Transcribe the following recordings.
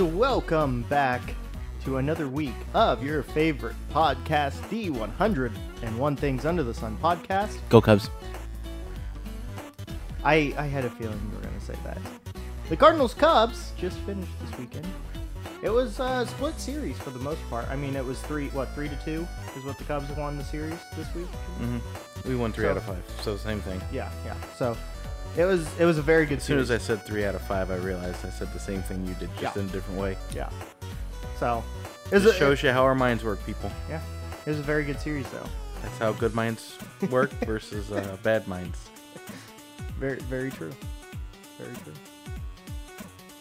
And welcome back to another week of your favorite podcast, the 101 Things Under the Sun podcast. Go Cubs. I, I had a feeling you were going to say that. The Cardinals Cubs just finished this weekend. It was a split series for the most part. I mean, it was three, what, three to two is what the Cubs won the series this week? Mm-hmm. We won three So- out of five, so same thing. Yeah, yeah. So it was it was a very good As soon series. as I said three out of five, I realized I said the same thing you did, just Yeah. in a different way. yeah. So it a, shows you how our minds work, people. yeah, it was a very good series though. That's how good minds work versus uh, bad minds. Very very true. Very true.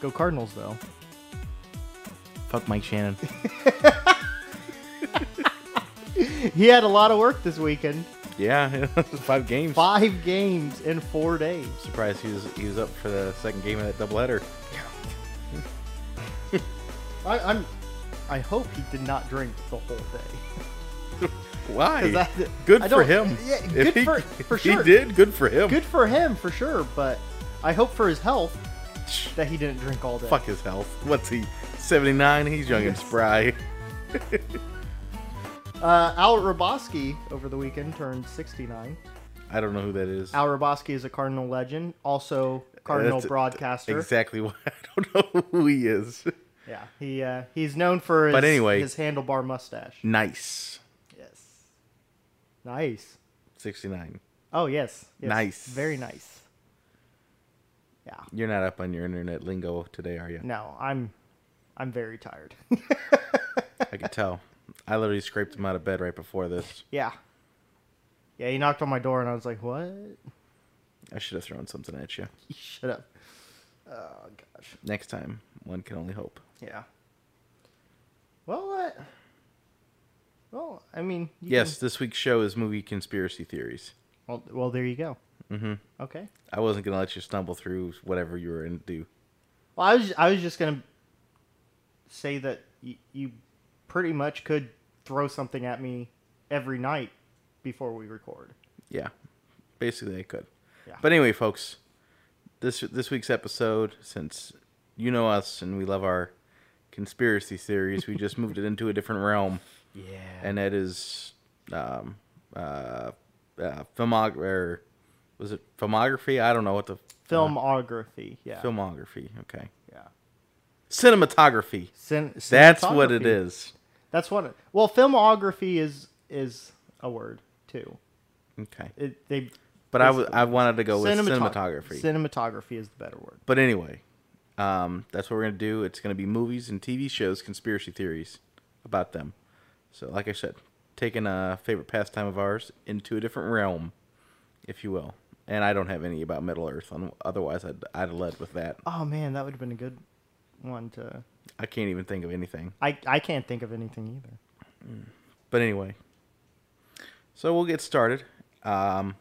Go Cardinals though. Fuck Mike Shannon. He had a lot of work this weekend. Yeah, five games. Five games in four days. Surprised he was he was up for the second game of that doubleheader. I, I'm. I hope he did not drink the whole day. Why? that- good for him. yeah, If good he, for- for he did. Good for him. Good for him for sure, but I hope for his health that he didn't drink all day. Fuck his health. What's he? Seventy nine. He's young and spry. Uh, Al Hrabosky over the weekend turned 69. I don't know who that is. Al Hrabosky is a Cardinal legend, also Cardinal That's broadcaster. Exactly what I don't know who he is. Yeah, he uh, he's known for his, But anyway. his handlebar mustache. Nice. Yes. Nice. 69. Oh yes. yes. Nice. Very nice. Yeah. You're not up on your internet lingo today, are you? No, I'm I'm very tired. I can tell. I literally scraped him out of bed right before this. yeah. Yeah, he knocked on my door and I was like, "What?" I should have thrown something at you. Shut up. Oh gosh. Next time, one can only hope. Yeah. Well, uh, well, I mean, Yes, can- this week's show is movie conspiracy theories. well, well, there you go. hmm Okay. I wasn't gonna let you stumble through whatever you were into. Well, I was I was just gonna say that y- you pretty much could throw something at me every night before we record. Yeah, basically they could. Yeah. But anyway, folks, this this week's episode, since you know us and we love our conspiracy theories, we just moved it into a different realm. Yeah. and that is um, uh, uh, filmog or was it filmography? I don't know what the filmography. Yeah. filmography. Okay, Yeah. cinematography. Cin- That's what it cinematography. is. That's what. It, well, filmography is is a word too. Okay, It, they. but I, basically- wanted to go with cinematog- cinematography. Cinematography is the better word. but anyway, um, that's what we're gonna do. It's gonna be movies and TV shows, conspiracy theories about them. So, like I said, taking a favorite pastime of ours into a different realm, if you will. And I don't have any about Middle Earth. On, otherwise, I'd I'd have led with that. Oh man, that would have been a good one to. I can't even think of anything. I I can't think of anything either. But anyway, so we'll get started. Um,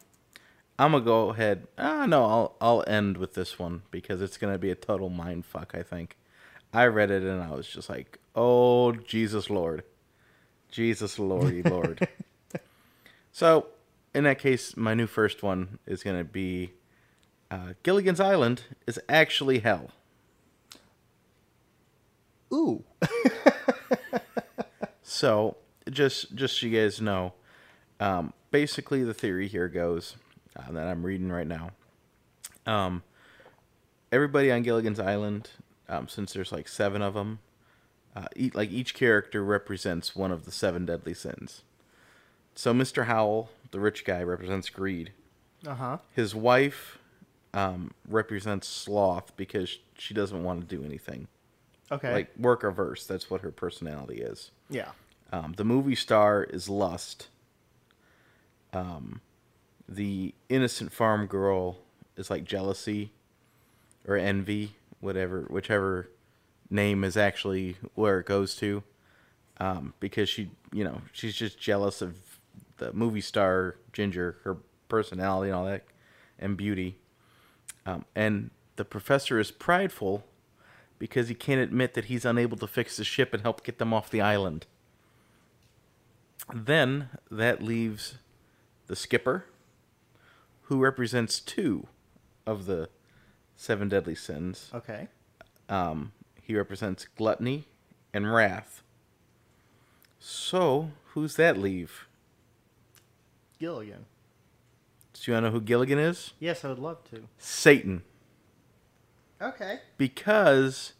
I'm gonna go ahead. Ah, no, I'll I'll end with this one because it's gonna be a total mind fuck. I think. I read it and I was just like, "Oh Jesus Lord, Jesus Lordy Lord." so, in that case, my new first one is gonna be uh, Gilligan's Island is actually hell. Ooh. So, just just so you guys know, um, basically the theory here goes uh, that I'm reading right now. Um, everybody on Gilligan's Island, um, since there's like seven of them, uh, each, like each character represents one of the seven deadly sins. So, Mr. Howell, the rich guy, represents greed. Uh huh. His wife um, represents sloth because she doesn't want to do anything, Okay. like work averse. That's what her personality is. yeah. Um, the movie star is lust. Um, the innocent farm girl is like jealousy or envy, whatever, whichever name is actually where it goes to. Um, because she, you know, she's just jealous of the movie star Ginger, her personality and all that, and beauty. Um, and the professor is prideful because he can't admit that he's unable to fix the ship and help get them off the island. Then that leaves the skipper, who represents two of the seven deadly sins. Okay. Um, he represents gluttony and wrath. So, who's that leave? Gilligan. Do you want to know who Gilligan is? Yes, I would love to. Satan. Okay. Because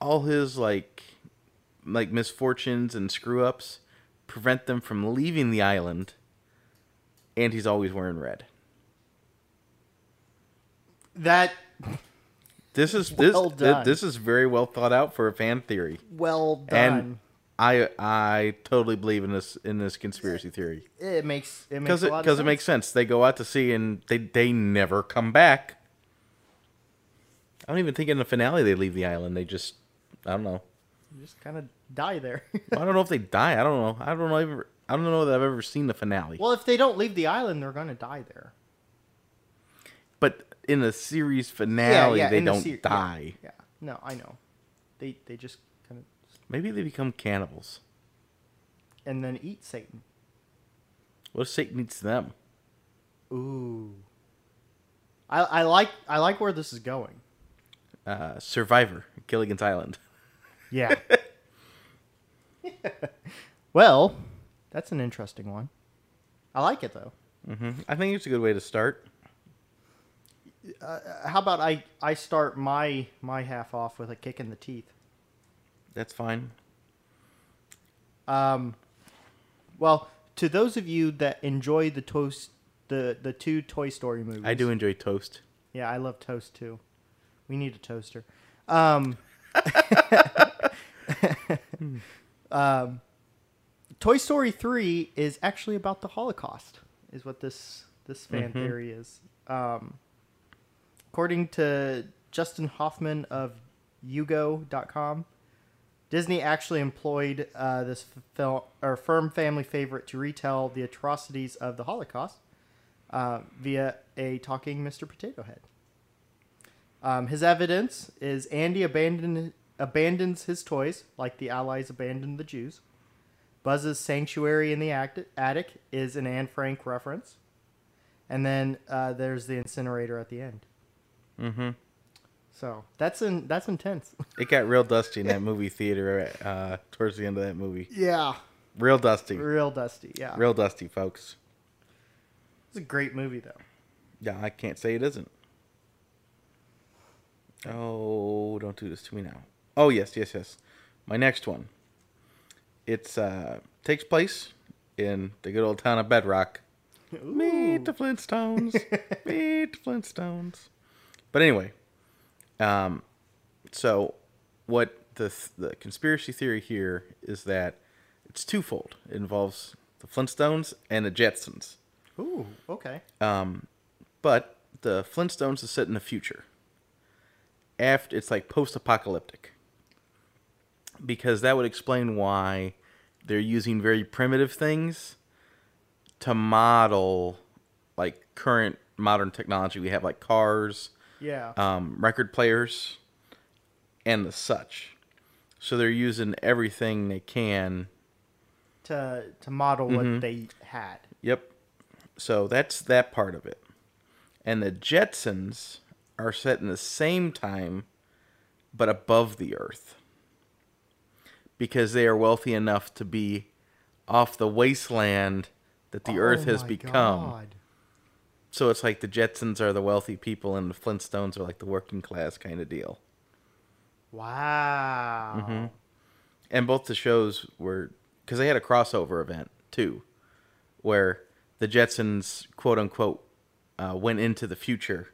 all his like like misfortunes and screw ups prevent them from leaving the island and he's always wearing red. That This is this Well th- done. this is very well thought out for a fan theory. well done. And I I totally believe in this in this conspiracy theory it makes it makes because a it lot of because it makes sense. They go out to sea and they they never come back. I don't even think in the finale they leave the island. They just I don't know. Just kind of die there. I don't know if they die. I don't know. I don't know. Ever, I don't know that I've ever seen the finale. well, if they don't leave the island, they're gonna die there. But in the series finale, they in the don't yeah, die. Yeah, No, I know. They they just kind of Maybe they become cannibals. and then eat Satan. What if Satan eats them? Ooh. I I like I like where this is going. Uh, Survivor, Gilligan's Island. Yeah. well, that's an interesting one. I like it though. hmm I think it's a good way to start. Uh, how about I I start my my half off with a kick in the teeth. That's fine. Um, well, to those of you that enjoy the toast, the the two Toy Story movies, I do enjoy toast. Yeah, I love toast too. We need a toaster. Um, um, Toy Story three is actually about the Holocaust, is what this this fan theory is. Um, according to Justin Hoffman of Yugo.com, Disney actually employed uh, this film or firm family favorite to retell the atrocities of the Holocaust uh, via a talking Mr. Potato Head. Um, his evidence is Andy abandoned, abandons his toys like the Allies abandoned the Jews. Buzz's sanctuary in the act- attic is an Anne Frank reference. And then uh, there's the incinerator at the end. Mm-hmm. So that's in, that's intense. It got real dusty in that movie theater uh, towards the end of that movie. yeah, Real dusty. real dusty. Yeah, Real dusty, folks. it's a great movie though. Yeah, I can't say it isn't. Oh, don't do this to me now. Oh yes, yes, yes. My next one. It's uh takes place in the good old town of Bedrock. Meet the Flintstones. Meet the Flintstones. But anyway, um, so what the the conspiracy theory here is that it's twofold. It involves the Flintstones and the Jetsons. Ooh, okay. Um, but the Flintstones is set in the future. After it's like post-apocalyptic, because that would explain why they're using very primitive things to model like current modern technology. We have like cars, Yeah. um, record players, and the such. So they're using everything they can to to model Mm-hmm. what they had. Yep. So that's that part of it. And the Jetsons are set in the same time, but above the Earth. Because they are wealthy enough to be off the wasteland that the Earth Oh has my become. God. So it's like the Jetsons are the wealthy people and the Flintstones are like the working class kind of deal. Wow. Mm-hmm. and both the shows were because they had a crossover event too, where the Jetsons quote unquote uh, went into the future,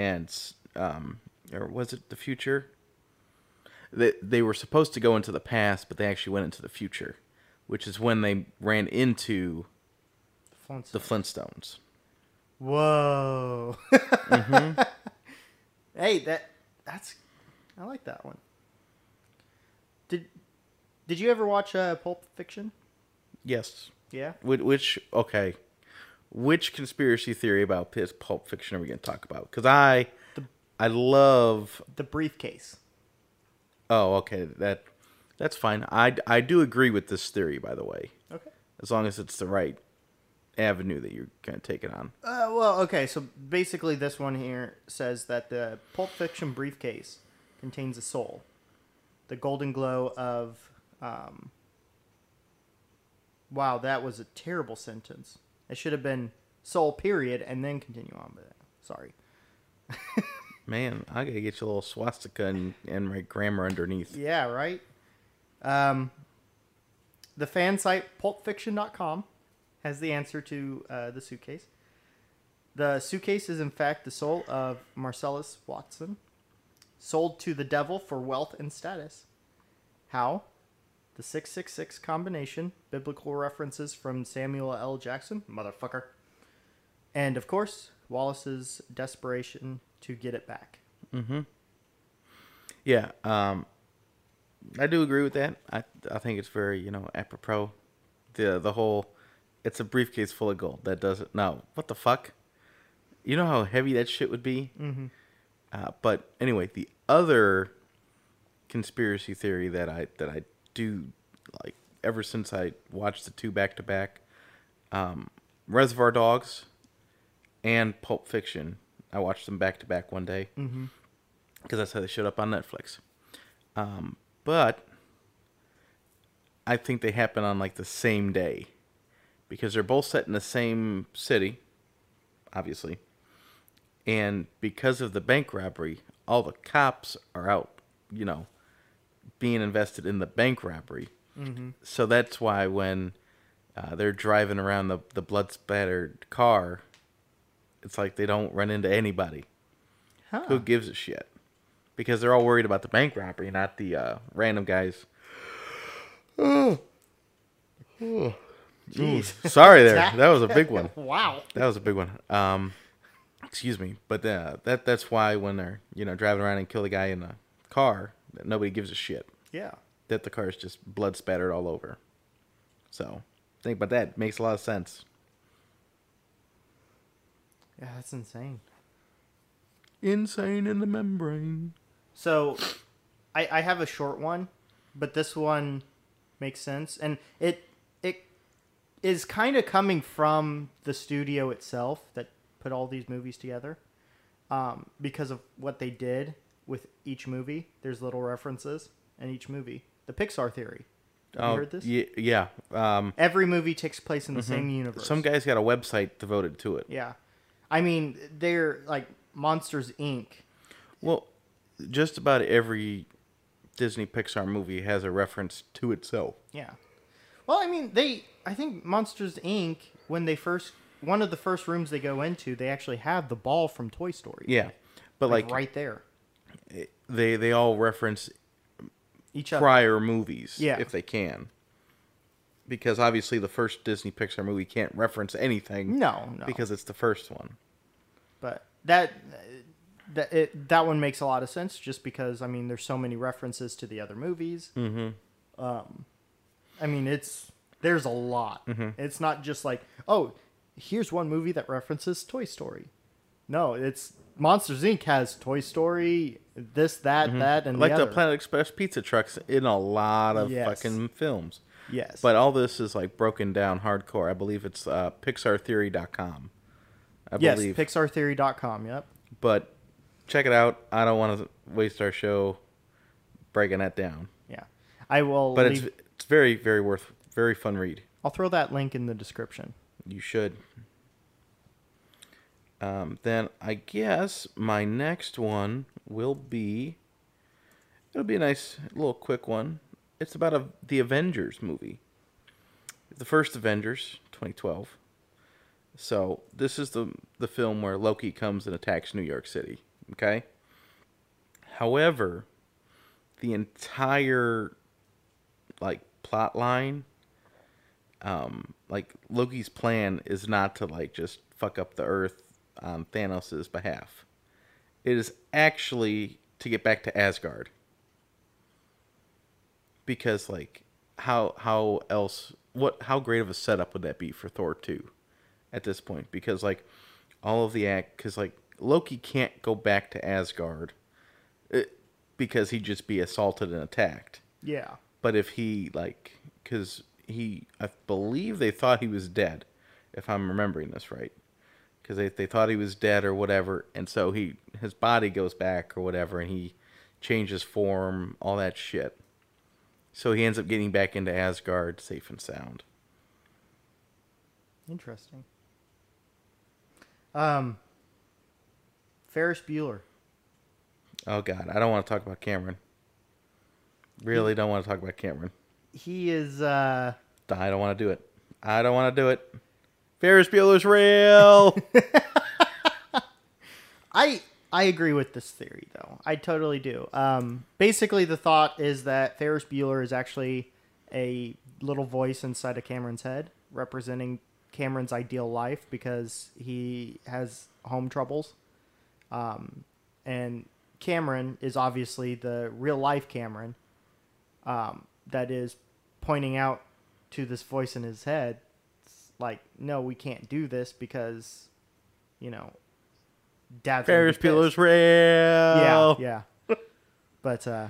and um, or was it the future? They they were supposed to go into the past, but they actually went into the future, which is when they ran into Flintstones. the Flintstones. Whoa. Mm-hmm. hey, that that's I like that one. Did Did you ever watch uh, Pulp Fiction? Yes. Yeah. Which, which okay, which conspiracy theory about Piss Pulp Fiction are we going to talk about? Because I, I love. The briefcase. Oh, okay, that that's fine. I I do agree with this theory, by the way, Okay. as long as it's the right avenue that you're going to take it on. Uh, well, okay. So basically, this one here says that the Pulp Fiction briefcase contains a soul. The golden glow of. Um, wow, that was a terrible sentence. It should have been soul, period, and then continue on. But sorry. Man, I gotta get you a little swastika and, and write grammar underneath. Yeah, right? Um, the fan site pulpfiction.com has the answer to uh, the suitcase. The suitcase is, in fact, the soul of Marcellus Watson, sold to the devil for wealth and status. How? The 666 combination, biblical references from Samuel L. Jackson, motherfucker. And, of course, Wallace's desperation to get it back. Mhm. Yeah, um, I do agree with that. I I think it's very you know apropos. The the whole, it's a briefcase full of gold. That doesn't no. What the fuck? You know how heavy that shit would be. Mm-hmm. Uh, but anyway, the other conspiracy theory that I that I do like ever since I watched the two back to back, um, Reservoir Dogs, and Pulp Fiction. I watched them back to back one day because that's how they showed up on Netflix. Um, but I think they happen on like the same day because they're both set in the same city, obviously. And because of the bank robbery, all the cops are out, you know, being invested in the bank robbery. So that's why when uh, they're driving around the, the blood spattered car, it's like they don't run into anybody. Huh. Who gives a shit? Because they're all worried about the bank robbery, not the uh, random guys. Jeez. Sorry, there. That was a big one. wow. That was a big one. Um, excuse me, but uh, that that's why when they're you know driving around and kill the guy in the car, that nobody gives a shit. Yeah. That the car is just blood spattered all over. So think about that. Makes a lot of sense. Yeah, that's insane. Insane in the membrane. So, I, I have a short one, but this one makes sense, and it it is kind of coming from the studio itself that put all these movies together, um, because of what they did with each movie. There's little references in each movie. The Pixar theory. Have you heard this? ye- yeah. Um, Every movie takes place in the same universe. some guy's got a website devoted to it. Yeah, I mean they're like Monsters Inc. Well, just about every Disney Pixar movie has a reference to itself. Yeah. Well, I mean, they. I think Monsters Inc. When they first, one of the first rooms they go into, they actually have the ball from Toy Story. Yeah, but like, like, right there. They they all reference Each other. prior movies Yeah. if they can. Because obviously the first Disney Pixar movie can't reference anything No, no. because it's the first one. but that that it, that one makes a lot of sense, just because I mean, there's so many references to the other movies. Mm-hmm. Um, I mean, it's there's a lot. It's not just like, oh, here's one movie that references Toy Story. No, it's Monsters Inc. has Toy Story, this, that, that, and like the, the. Planet Express pizza trucks in a lot of Yes. fucking films. Yes, But all this is like broken down hardcore. I believe it's uh, PixarTheory.com. I yes, believe. PixarTheory.com. Yep. but check it out. I don't want to waste our show breaking that down. Yeah, I will. But leave, it's it's very very worth very fun read. I'll throw that link in the description. You should. Um, then I guess my next one will be. It'll be a nice little quick one. It's about a, the Avengers movie. The first Avengers, 2012. So this is the the film where Loki comes and attacks New York City. Okay. However, the entire like plot line um, like Loki's plan is not to like just fuck up the Earth on Thanos' behalf. It is actually to get back to Asgard. Because like how how else what how great of a setup would that be for Thor 2 at this point because like all of the act cuz like Loki can't go back to Asgard uh, because he'd just be assaulted and attacked. Yeah. But if he like, because he, I believe they thought he was dead, if I'm remembering this right, because they they thought he was dead or whatever, and so he his body goes back or whatever, and he changes form, all that shit. So he ends up getting back into Asgard safe and sound. Interesting. Um, Ferris Bueller. Oh god, I don't want to talk about Cameron. Really don't want to talk about Cameron. He is. uh I don't want to do it. I don't want to do it. Ferris Bueller's real. I I agree with this theory though. I totally do. Um, basically, the thought is that Ferris Bueller is actually a little voice inside of Cameron's head, representing Cameron's ideal life because he has home troubles. Um, and Cameron is obviously the real life Cameron um, that is pointing out to this voice in his head, like, no, we can't do this because, you know, dad's Ferris. Bueller's real. Yeah, yeah. but uh,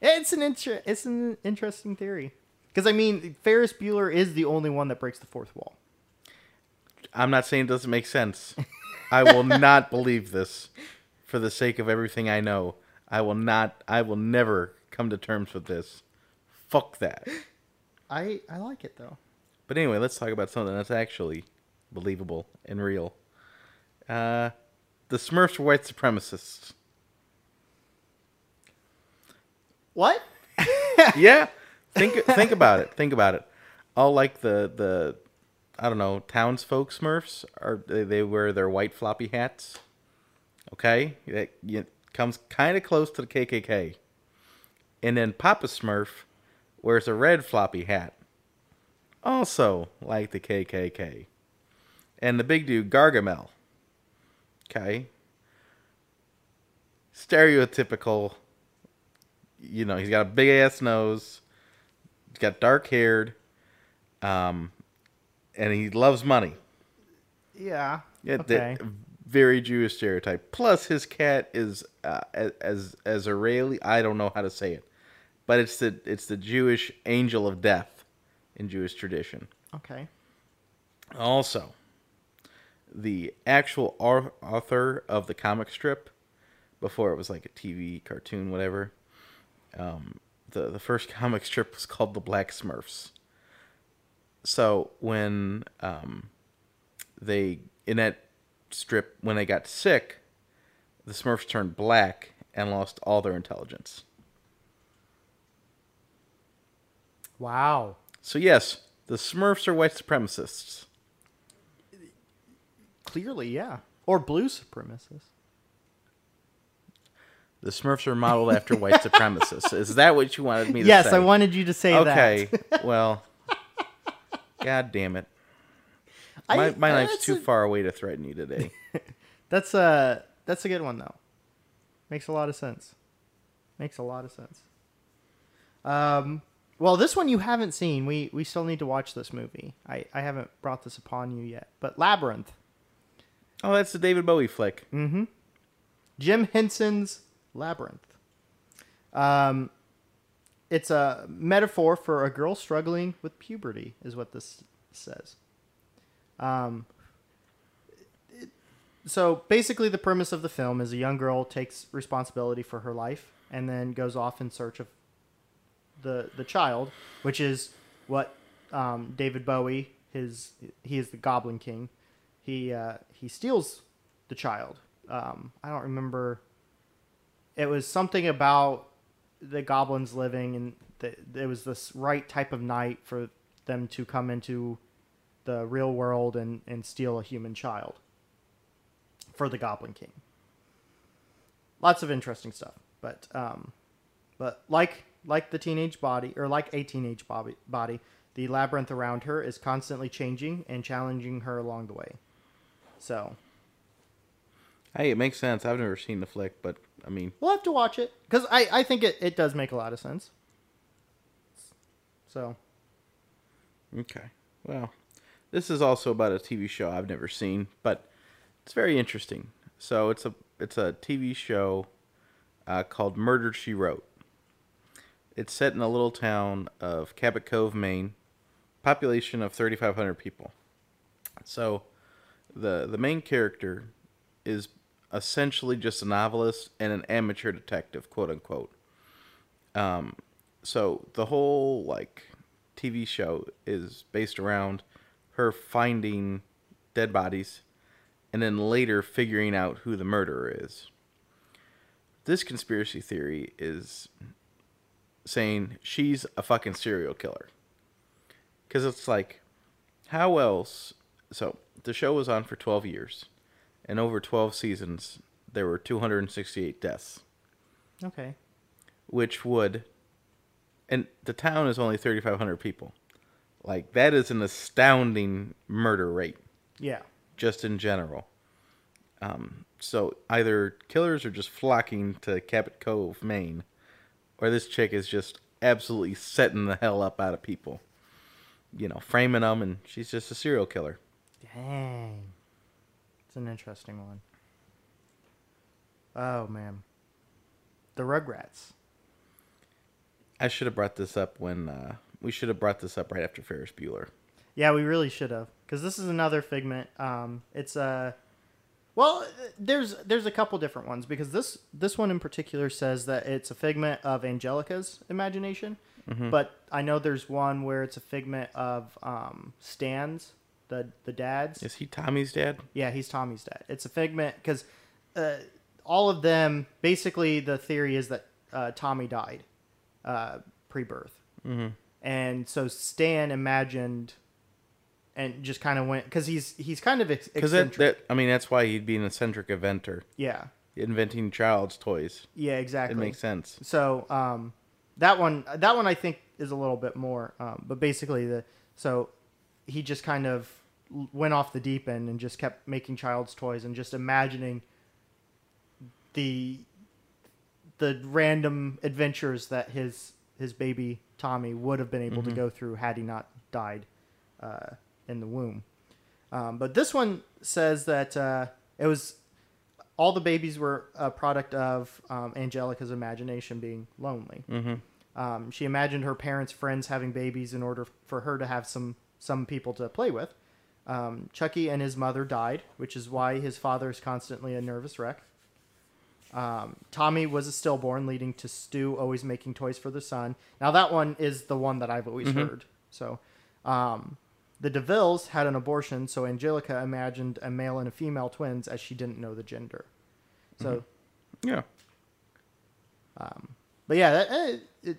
it's an inter- it's an interesting theory because I mean Ferris Bueller is the only one that breaks the fourth wall. I'm not saying it doesn't make sense. I will not believe this for the sake of everything I know. I will not I will never come to terms with this. Fuck that. I I like it though. But anyway, let's talk about something that's actually believable and real. Uh, the Smurfs were white supremacists. What? yeah, think think about it. Think about it. All like the the I don't know townsfolk Smurfs are they, they wear their white floppy hats. Okay, that it comes kind of close to the KKK. And then Papa Smurf wears a red floppy hat, also like the KKK. And the big dude Gargamel. Okay. Stereotypical you know, he's got a big ass nose. He's got dark haired. Um, and he loves money. Yeah. Yeah, okay. the- very Jewish stereotype. Plus, his cat is uh, as as Israeli. I don't know how to say it, but it's the it's the Jewish angel of death in Jewish tradition. okay. Also, the actual author of the comic strip, before it was like a TV cartoon, whatever, um, the the first comic strip was called the Black Smurfs. So when um, they in that strip when they got sick, the Smurfs turned black and lost all their intelligence. Wow. So yes, the Smurfs are white supremacists. Clearly, yeah. Or blue supremacists. The Smurfs are modeled after white supremacists. Is that what you wanted me to Yes, say? Yes, I wanted you to say Okay, that. Okay. well, god damn it. I- My, my knife's too a- far away to threaten you today. That's a that's a good one though. Makes a lot of sense. Makes a lot of sense. Um, well, this one you haven't seen. We we still need to watch this movie. I I haven't brought this upon you yet. But Labyrinth, Oh, that's the David Bowie flick. Mm-hmm. Jim Henson's Labyrinth. Um, it's a metaphor for a girl struggling with puberty, is what this says. Um, it- so basically, the premise of the film is a young girl takes responsibility for her life and then goes off in search of the the child, which is what um, David Bowie his he is the Goblin King. He uh, he steals the child. Um, I don't remember. It was something about the goblins living, and th- it was this right type of night for them to come into the real world and, and steal a human child for the Goblin King. Lots of interesting stuff, but um, but like like the teenage body or like a teenage body, body, the labyrinth around her is constantly changing and challenging her along the way. So Hey, it makes sense. I've never seen the flick, but I mean, we'll have to watch it because I, I think it, it does make a lot of sense. So okay. Well, this is also about a TV show I've never seen, but it's very interesting. So it's a it's a TV show uh, called Murder She Wrote. It's set in a little town of Cabot Cove, Maine, population of 3,500 people. So, the the main character is essentially just a novelist and an amateur detective, quote unquote. Um, so the whole like TV show is based around her finding dead bodies and then later figuring out who the murderer is. This conspiracy theory is saying she's a fucking serial killer. Because it's like, how else? So the show was on for 12 years, and over 12 seasons, there were 268 deaths, Okay. which would, and the town is only 3,500 people. Like, that is an astounding murder rate, Yeah. just in general. Um, so either killers are just flocking to Cabot Cove, Maine, or this chick is just absolutely setting the hell up out of people. You know, framing them, and she's just a serial killer. Dang. It's an interesting one. Oh man. The Rugrats. I should have brought this up when uh, we should have brought this up right after Ferris Bueller. Yeah, we really should have, because this is another figment. Um, it's a, well, there's there's a couple different ones because this this one in particular says that it's a figment of Angelica's imagination, but I know there's one where it's a figment of um, Stan's, the the dad's. Is he Tommy's dad? Yeah, he's Tommy's dad. It's a figment because uh, all of them basically the theory is that uh, Tommy died uh, pre-birth, Mm-hmm. and so Stan imagined and just kind of went because he's he's kind of ex- Because that, eccentric. that I mean that's why he'd be an eccentric inventor, yeah, inventing child's toys. yeah, exactly. It makes sense. So um, that one, that one I think is a little bit more. Um, but basically, the so he just kind of l- went off the deep end and just kept making child's toys and just imagining the the random adventures that his his baby Tommy would have been able to go through had he not died uh, in the womb. Um, but this one says that uh, it was all the babies were a product of um, Angelica's imagination being lonely. Mm-hmm. Um, she imagined her parents' friends having babies in order for her to have some some people to play with. Um, Chucky and his mother died, which is why his father is constantly a nervous wreck. Um, Tommy was a stillborn, leading to Stu always making toys for the son. Now that one is the one that I've always heard. So, um, the DeVilles had an abortion, so Angelica imagined a male and a female twins as she didn't know the gender. So, Yeah. but yeah, that, eh, it,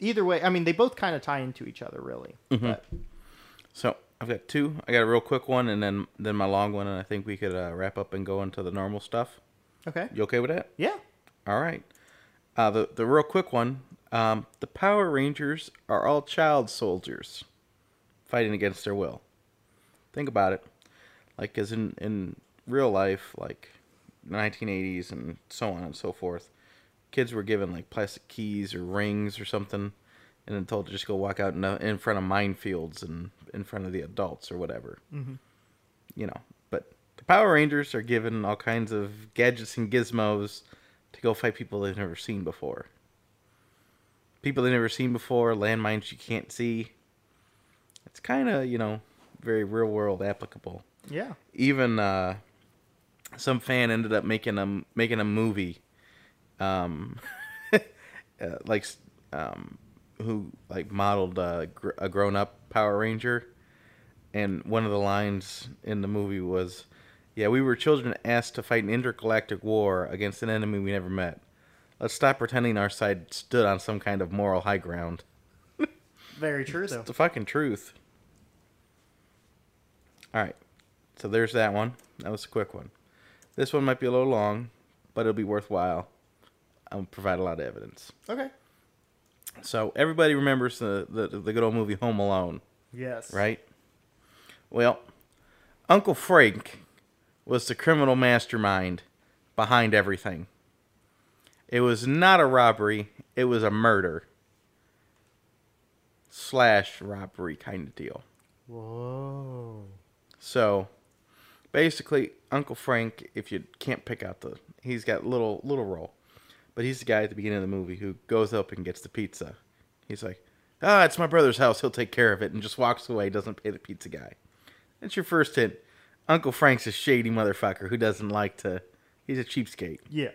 either way, I mean, they both kind of tie into each other, really. But, So I've got two. I got a real quick one, and then then my long one, and I think we could uh, wrap up and go into the normal stuff. okay. You okay with that? Yeah. All right. Uh, the the real quick one. Um, the Power Rangers are all child soldiers, fighting against their will. Think about it. Like, as in in real life, like 1980s and so on and so forth, kids were given like plastic keys or rings or something, and then told to just go walk out in, in front of minefields and in front of the adults or whatever. Mhm. You know, but the Power Rangers are given all kinds of gadgets and gizmos to go fight people they've never seen before. People they've never seen before, landmines you can't see. It's kind of, you know, very real world applicable. Yeah. Even uh, some fan ended up making a making a movie, um, uh, like um, who like modeled uh, gr- a grown up Power Ranger, and one of the lines in the movie was, "Yeah, we were children asked to fight an intergalactic war against an enemy we never met. Let's stop pretending our side stood on some kind of moral high ground." Very true, though. It's the fucking truth. All right. So there's that one. That was a quick one. This one might be a little long, but it'll be worthwhile. I'll provide a lot of evidence. Okay. So everybody remembers the, the, the good old movie Home Alone, Yes. right? Well, Uncle Frank was the criminal mastermind behind everything. It was not a robbery, it was a murder slash robbery kind of deal. Whoa. So basically, Uncle Frank, if you can't pick out the, he's got little little role, but he's the guy at the beginning of the movie who goes up and gets the pizza. He's like, ah, it's my brother's house. He'll take care of it, and just walks away. Doesn't pay the pizza guy. That's your first hint. Uncle Frank's a shady motherfucker who doesn't like to. He's a cheapskate. Yeah.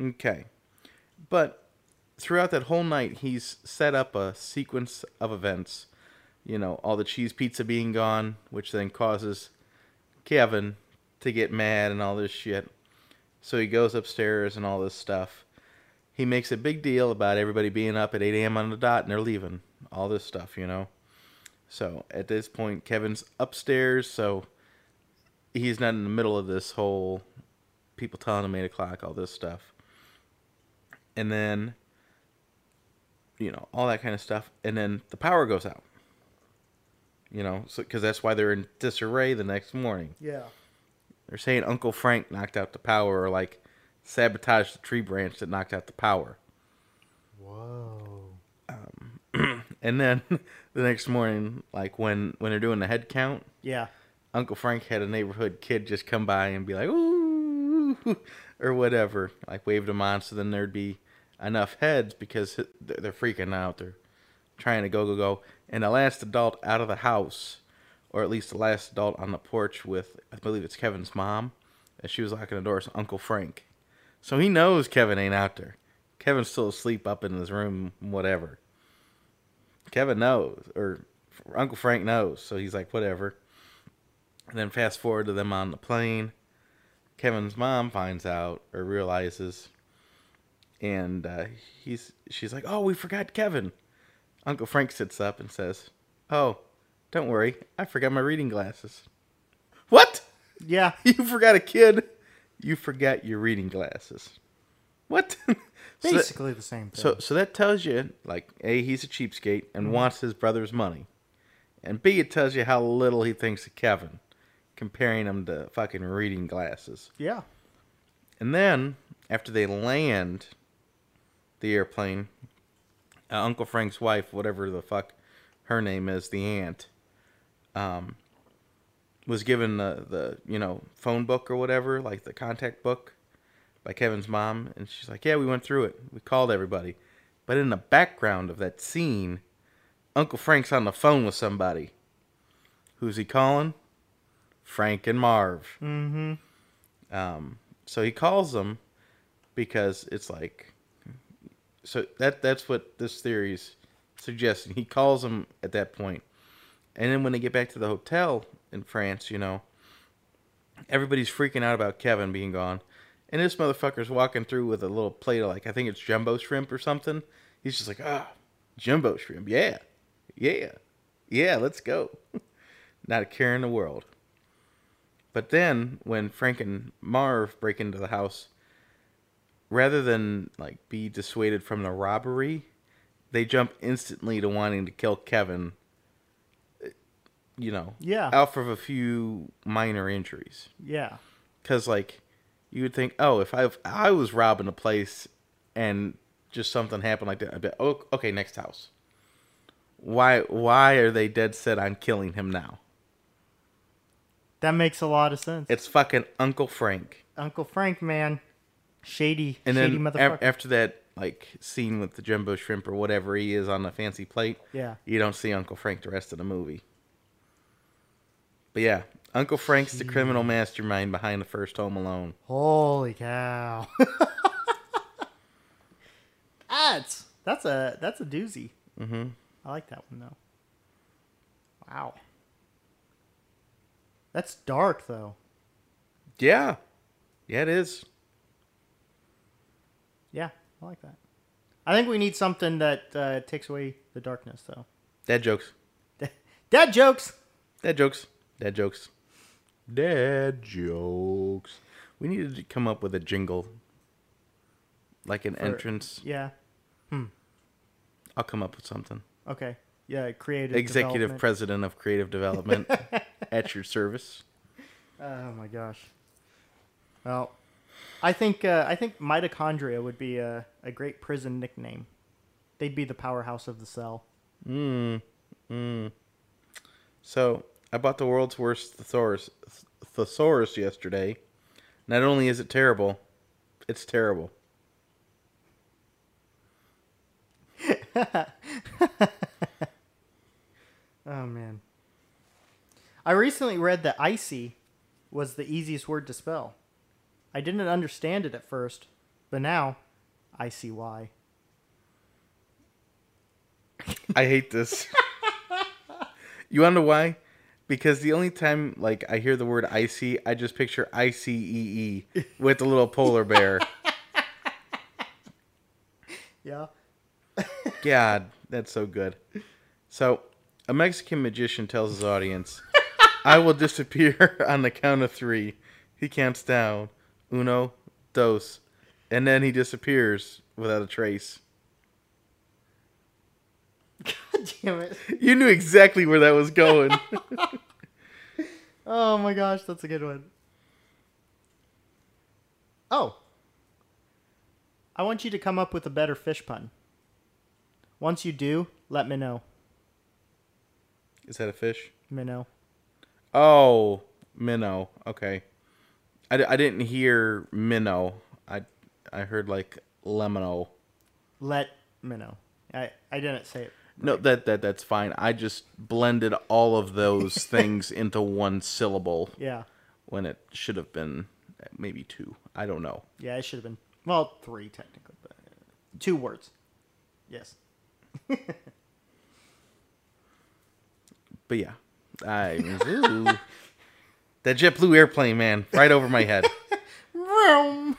Okay. But throughout that whole night, he's set up a sequence of events. You know, all the cheese pizza being gone, which then causes Kevin to get mad and all this shit. So he goes upstairs and all this stuff. He makes a big deal about everybody being up at 8 a.m. on the dot and they're leaving. All this stuff, you know. So at this point, Kevin's upstairs, so he's not in the middle of this whole people telling him 8 o'clock, all this stuff. And then, you know, all that kind of stuff. And then the power goes out. You know, because that's why they're in disarray the next morning. Yeah. They're saying Uncle Frank knocked out the power or like sabotaged the tree branch that knocked out the power. Whoa. Um, and then the next morning, like when when they're doing the head count, Yeah. Uncle Frank had a neighborhood kid just come by and be like, ooh, or whatever, like waved him on. So then there'd be enough heads because they're they're freaking out. They're trying to go, go, go. And the last adult out of the house, or at least the last adult on the porch with, I believe it's Kevin's mom, as she was locking the door, is Uncle Frank. So he knows Kevin ain't out there. Kevin's still asleep up in his room, whatever. Kevin knows, or Uncle Frank knows. So he's like, whatever. And then fast forward to them on the plane. Kevin's mom finds out or realizes, and uh, he's she's like, "Oh, we forgot Kevin." Uncle Frank sits up and says, "Oh, don't worry, I forgot my reading glasses." What? Yeah. You forgot a kid? You forgot your reading glasses. What? So that- Basically the same thing. so so that tells you like A he's a cheapskate and mm-hmm. wants his brother's money. And B it tells you how little he thinks of Kevin, comparing him to fucking reading glasses. yeah. And then after they land the airplane, uh, Uncle Frank's wife, whatever the fuck her name is, the aunt, um, was given the the you know phone book or whatever, like the contact book, by Kevin's mom, and she's like, "Yeah, we went through it. We called everybody." But in the background of that scene, Uncle Frank's on the phone with somebody. Who's he calling? Frank and Marv. Mm-hmm. Um, so he calls them because it's like, so that that's what this theory's suggesting. He calls them at that point, and then when they get back to the hotel in France, you know, everybody's freaking out about Kevin being gone, and this motherfucker's walking through with a little plate of like I think it's jumbo shrimp or something. He's just like, ah, jumbo shrimp, yeah, yeah, yeah, let's go. Not a care in the world. But then when Frank and Marv break into the house, rather than like be dissuaded from the robbery, they jump instantly to wanting to kill Kevin. You know, Yeah. out of a few minor injuries. Yeah. Because like, you would think, oh, if I if I was robbing a place, and just something happened like that, I'd be, oh, okay, next house. Why why are they dead set on killing him now? That makes a lot of sense. It's fucking Uncle Frank. Uncle Frank, man. Shady, And shady then motherfucker. af- after that, like scene with the jumbo shrimp or whatever he is on the fancy plate, yeah. you don't see Uncle Frank the rest of the movie. But yeah, Uncle Frank's the criminal mastermind behind the first Home Alone. Holy cow. that's that's a that's a doozy. Mm-hmm. I like that one though. Wow. That's dark though. Yeah, yeah, it is. Yeah, I like that. I think we need something that uh, takes away the darkness though. Dad jokes. Dad jokes. Dad jokes. Dad jokes. Dad jokes. We needed to come up with a jingle, like an For- entrance. Yeah. Hmm. I'll come up with something. Okay. Yeah, creative Executive development. president of creative development at your service. Oh my gosh. Well, I think uh, I think mitochondria would be a, a great prison nickname. They'd be the powerhouse of the cell. Mm. Mm. So I bought the world's worst thesaurus, thesaurus yesterday. Not only is it terrible, it's terrible. Oh man. I recently read that icy was the easiest word to spell. I didn't understand it at first, but now I see why. I hate this. you wanna know why? Because the only time like I hear the word icy, I just picture I C E E with a little polar bear. Yeah. God, that's so good. So, a Mexican magician tells his audience, I will disappear on the count of three. He counts down. Uno, dos. And then he disappears without a trace. God damn it. You knew exactly where that was going. Oh my gosh, that's a good one. Oh. I want you to come up with a better fish pun. Once you do, let me know. Is that a fish? Minnow. Oh, minnow. Okay. I, I didn't hear minnow. I I heard like lemino. Let me know. I, I didn't say it. No, that that that's fine. I just blended all of those things into one syllable Yeah. when it should have been maybe two. I don't know. Yeah, it should have been. Well, three technically, but uh, two words. Yes. But yeah, I. that JetBlue airplane, man, right over my head. Vroom.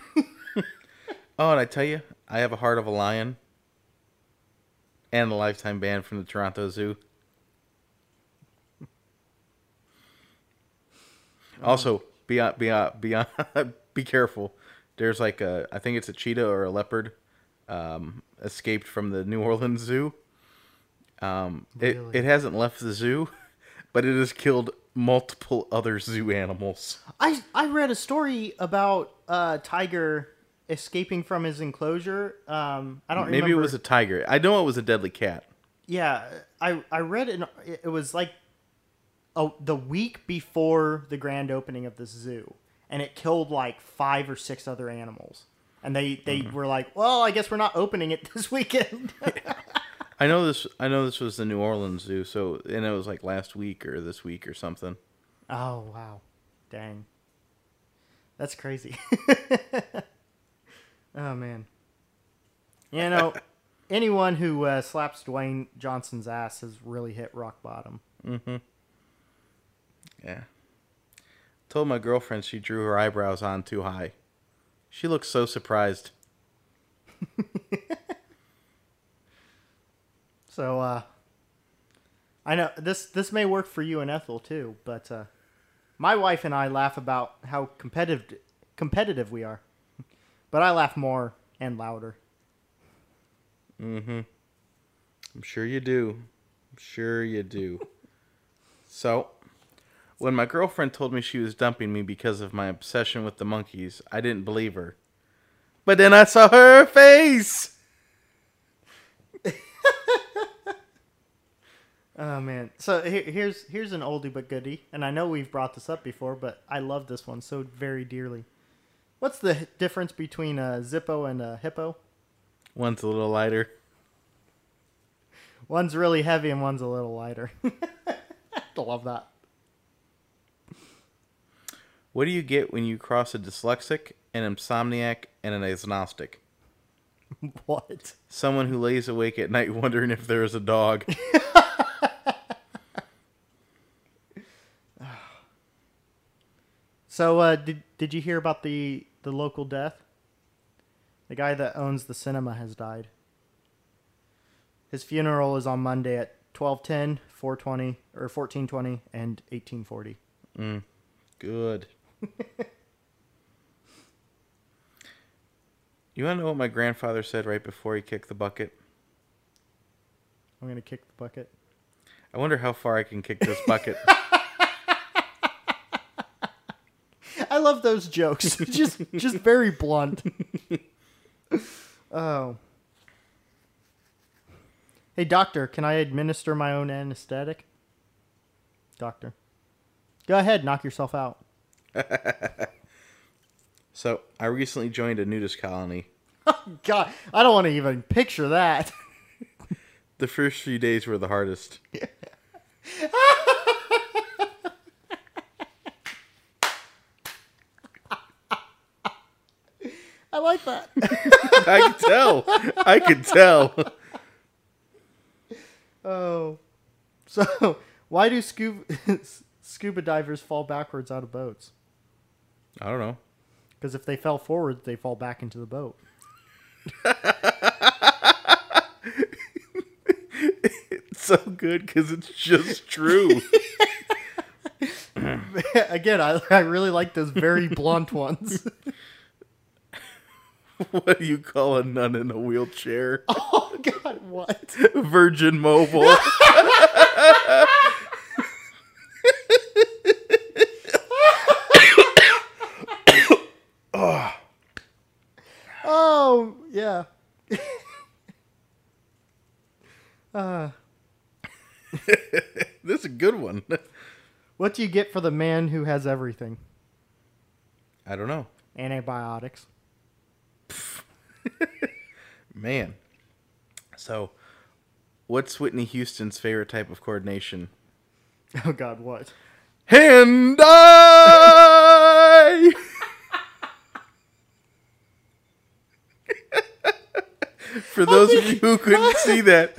Oh, and I tell you, I have a heart of a lion and a lifetime ban from the Toronto Zoo. Also, be on, be on, be on, be careful. There's like a, I think it's a cheetah or a leopard, um, escaped from the New Orleans Zoo. Um, it Really? it hasn't left the zoo, but it has killed multiple other zoo animals. I I read a story about a tiger escaping from his enclosure. Um, I don't remember. Maybe remember. it was a tiger. I know it was a deadly cat. yeah. I I read it. It was like oh the week before the grand opening of the zoo, and it killed like five or six other animals. And they they Mm-hmm. were like, well, I guess we're not opening it this weekend. I know this. I know this was the New Orleans Zoo. So, and it was like last week or this week or something. Oh wow, dang, that's crazy. oh man, you know, anyone who uh, slaps Dwayne Johnson's ass has really hit rock bottom. Mm-hmm. Yeah. Told my girlfriend she drew her eyebrows on too high. She looked so surprised. So uh, I know this this may work for you and Ethel too, but uh, my wife and I laugh about how competitive competitive we are, but I laugh more and louder. Mm-hmm. I'm sure you do. I'm sure you do. so, when my girlfriend told me she was dumping me because of my obsession with the monkeys, I didn't believe her. But then I saw her face. Oh man! So here, here's here's an oldie but goodie, and I know we've brought this up before, but I love this one so very dearly. What's the difference between a Zippo and a hippo? One's a little lighter. One's really heavy and one's a little lighter. I love that. What do you get when you cross a dyslexic, an insomniac, and an agnostic? What? Someone who lays awake at night wondering if there is a dog. So uh, did did you hear about the the local death? The guy that owns the cinema has died. His funeral is on Monday at 12:10, 4:20 or 14:20 and 18:40. Good. you want to know what my grandfather said right before he kicked the bucket? I'm going to kick the bucket. I wonder how far I can kick this bucket. I love those jokes. just just very blunt. oh. Hey doctor, can I administer my own anesthetic? Doctor. Go ahead, knock yourself out. so, I recently joined a nudist colony. Oh, God, I don't want to even picture that. The first few days were the hardest. I like that. I can tell. I can tell. oh, so why do scuba scuba divers fall backwards out of boats? I don't know. Because if they fell forward, they fall back into the boat. It's so good because it's just true. Again, I, I really like those very blunt ones. what do you call a nun in a wheelchair? oh God, what? Virgin Mobile. Oh yeah. uh, this is a good one. what do you get for the man who has everything? I don't know. Antibiotics. Man. So, what's Whitney Houston's favorite type of coordination? Oh God, what? Hand eye! For those of you who couldn't see that,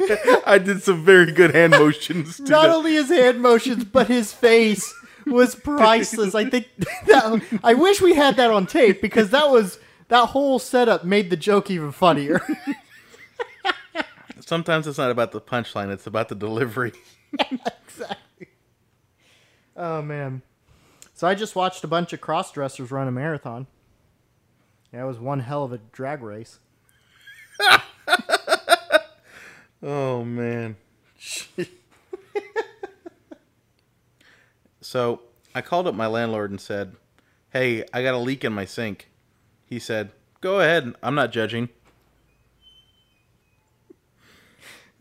I did some very good hand motions. To Not that. only his hand motions, but his face was priceless. I think that I wish we had that on tape because that was that whole setup made the joke even funnier. Sometimes it's not about the punchline; it's about the delivery. exactly. Oh man. So I just watched a bunch of cross dressers run a marathon. Yeah, it was one hell of a drag race. Oh man. so I called up my landlord and said, "Hey, I got a leak in my sink." He said, "Go ahead. I'm not judging."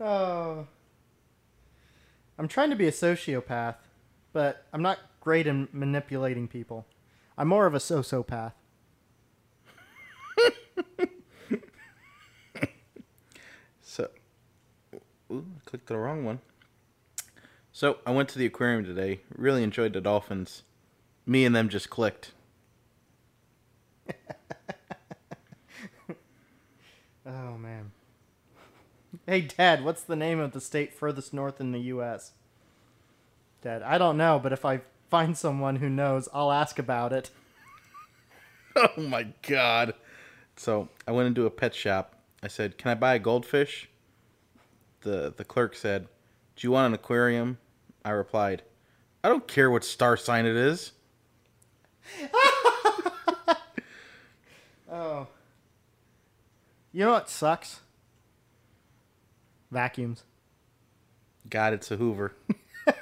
Oh. I'm trying to be a sociopath, but I'm not great in manipulating people. I'm more of a sociopath. So, ooh, I clicked the wrong one. So I went to the aquarium today. Really enjoyed the dolphins. Me and them just clicked. Oh man. Hey Dad, what's the name of the state furthest north in the US? Dad, I don't know, but if I find someone who knows, I'll ask about it. Oh my god. So I went into a pet shop. I said, "Can I buy a goldfish?" The the clerk said, "Do you want an aquarium?" I replied, "I don't care what star sign it is." Oh. You know what sucks? Vacuums. God, it's a Hoover.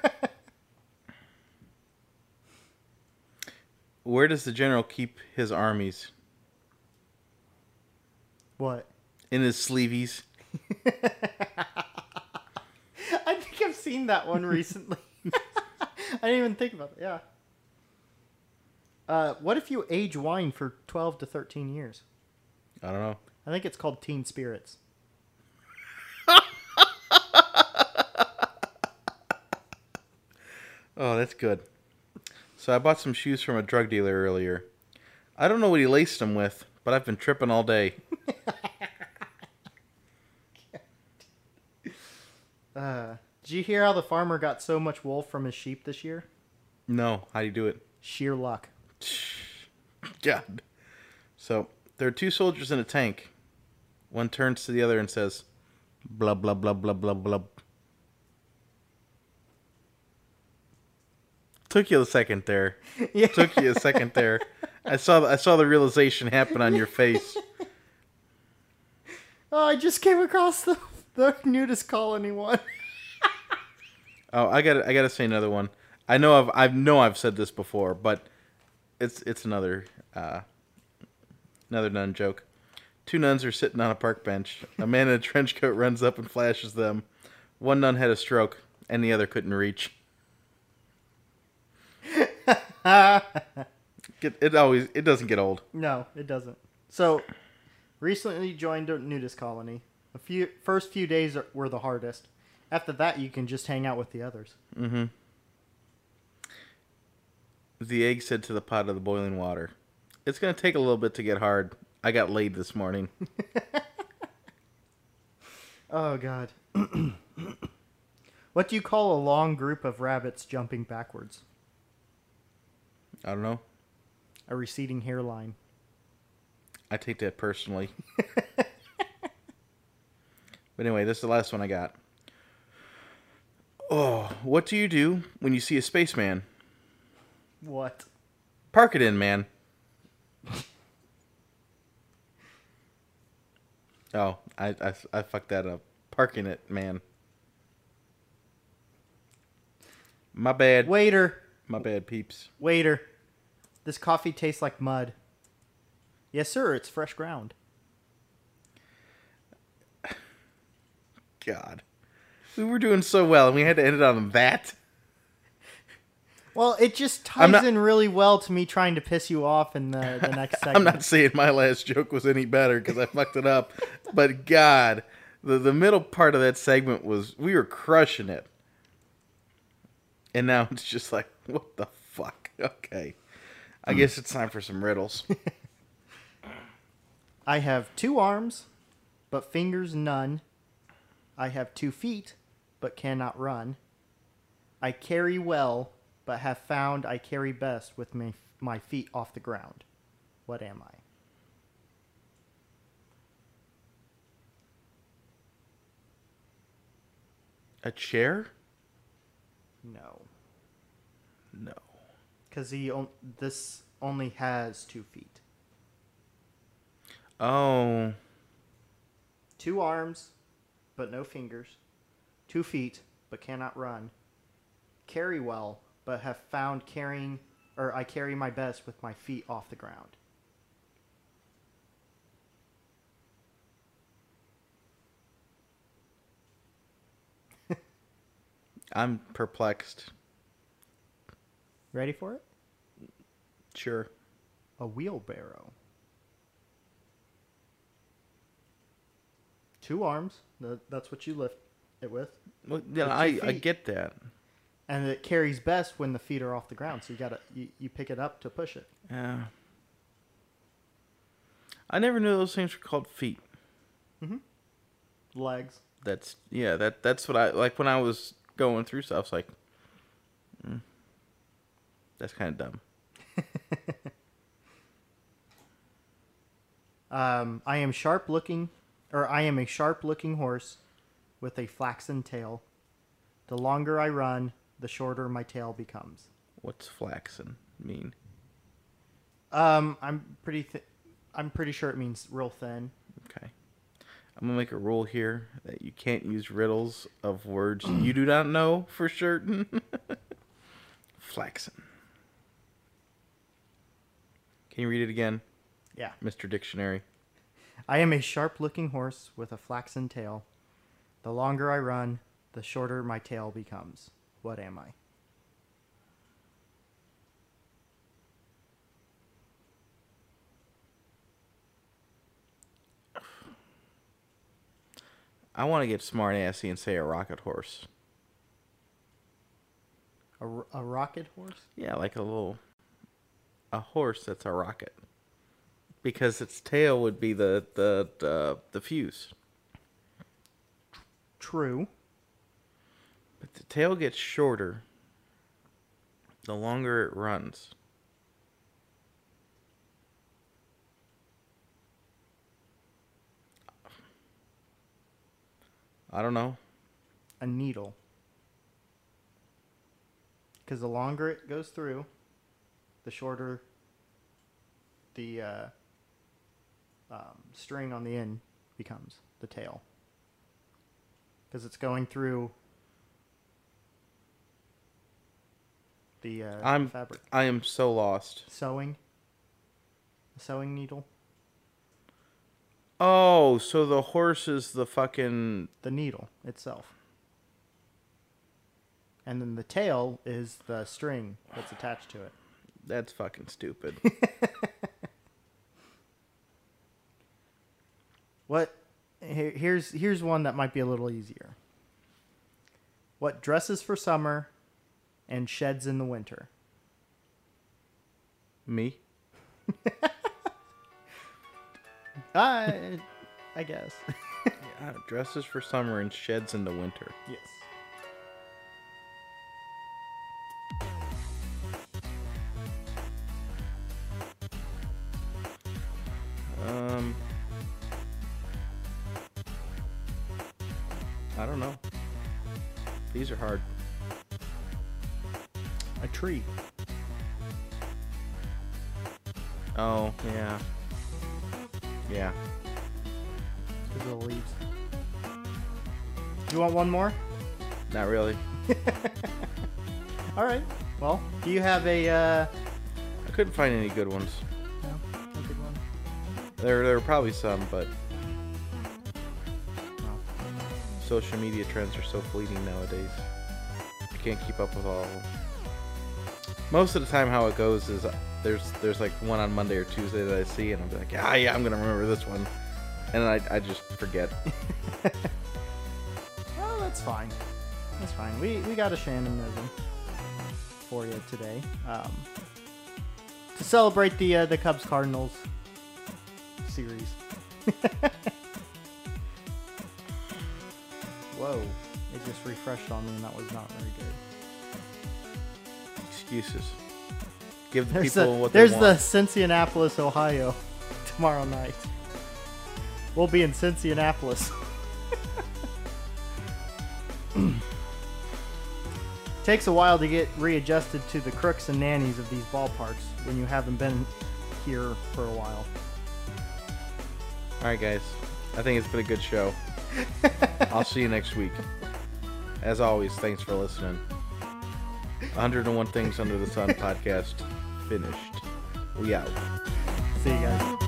Where does the general keep his armies? What? In his sleeveys. I think I've seen that one recently. I didn't even think about it. Yeah. Uh, what if you age wine for 12 to 13 years? I don't know. I think it's called teen spirits. Oh, that's good. So I bought some shoes from a drug dealer earlier. I don't know what he laced them with, but I've been tripping all day. Uh, did you hear how the farmer got so much wool from his sheep this year? No, how do you do it? Sheer luck. God. So there are two soldiers in a tank. One turns to the other and says, "Blah blah blah blah blah blah." Took you a second there. Yeah. Took you a second there. I saw I saw the realization happen on your face. Oh, I just came across the, the nudist colony one. Oh, I got I got to say another one. I know I've I know I've said this before, but it's it's another uh, another nun joke. Two nuns are sitting on a park bench. A man in a trench coat runs up and flashes them. One nun had a stroke, and the other couldn't reach. It always it doesn't get old. No, it doesn't. So, recently joined a nudist colony. A few first few days are, were the hardest. After that, you can just hang out with the others. Mm-hmm. The egg said to the pot of the boiling water, "It's gonna take a little bit to get hard. I got laid this morning. Oh god. what do you call a long group of rabbits jumping backwards? I don't know. A receding hairline. I take that personally. but anyway, this is the last one I got. Oh, what do you do when you see a spaceman? What? Park it in, man. Oh, I, I, I fucked that up. Parking it, man. My bad. Waiter, My bad, peeps. waiter. This coffee tastes like mud. Yes, sir, it's fresh ground. God. We were doing so well, and we had to end it on that. Well, it just ties not- in really well to me trying to piss you off in the, the next segment. I'm not saying my last joke was any better because I fucked it up, but God, the the middle part of that segment was we were crushing it, and now it's just like what the fuck. Okay, I hmm. guess it's time for some riddles. I have two arms, but fingers none. I have two feet, but cannot run. I carry well, but have found I carry best with my, my feet off the ground. What am I? A chair? No, No. because he on, this only has two feet, Oh. Two arms, but no fingers, two feet, but cannot run. Carry well, but have found carrying, or I carry my best with my feet off the ground. I'm perplexed. Ready for it? Sure. A wheelbarrow. Two arms. That's what you lift it with. Well, yeah, I I get that. And it carries best when the feet are off the ground. So you gotta you, you pick it up to push it. Yeah. I never knew those things were called feet. Mhm. Legs. That's yeah. That that's what I like when I was going through stuff. It's like, mm, that's kind of dumb. Um, I am sharp looking, or I am a sharp looking horse with a flaxen tail. The longer I run, the shorter my tail becomes. What's flaxen mean? Um, I'm pretty th- I'm pretty sure it means real thin. Okay. I'm gonna make a rule here that you can't use riddles of words you do not know for certain. Flaxen. Can you read it again, Yeah. Mr. Dictionary? I am a sharp looking horse with a flaxen tail. The longer I run, the shorter my tail becomes. What am I? I want to get smart assy and say a rocket horse. A, a rocket horse? Yeah, like a little a horse that's a rocket. Because its tail would be the the the, the fuse. True. But the tail gets shorter the longer it runs. I don't know. A needle. Because the longer it goes through, the shorter the uh, um, string on the end becomes, the tail. Because it's going through the uh, I'm fabric. I am so lost. Sewing. A sewing needle. Oh, so the horse is the fucking The needle itself. And then the tail is the string that's attached to it. that's fucking stupid. What? Here's here's one that might be a little easier. What dresses for summer and sheds in the winter? Me? I, I guess. Yeah, dresses for summer and sheds in the winter. yes. You have a uh, I couldn't find any good ones. no, good one? There, there were probably some, but No. social media trends are so fleeting nowadays. I can't keep up with all. of them. Most of the time, how it goes is uh, there's there's like one on Monday or Tuesday that I see, and I'm like, ah, yeah, I'm gonna remember this one, and I I just forget. Well, that's fine. That's fine. We we got a Shannonism for you today. Um, to celebrate the uh, the Cubs Cardinals series. Whoa! It just refreshed on me, and that was not very good. Excuses. Give the There's people the, what they want. there's the. Cincinnati, Ohio, tomorrow night. We'll be in Cincinnati. Takes a while to get readjusted to the crooks and nannies of these ballparks when you haven't been here for a while. All right, guys. I think it's been a good show. I'll see you next week. As always, thanks for listening. 101 Things Under the Sun podcast finished. We out. See you guys.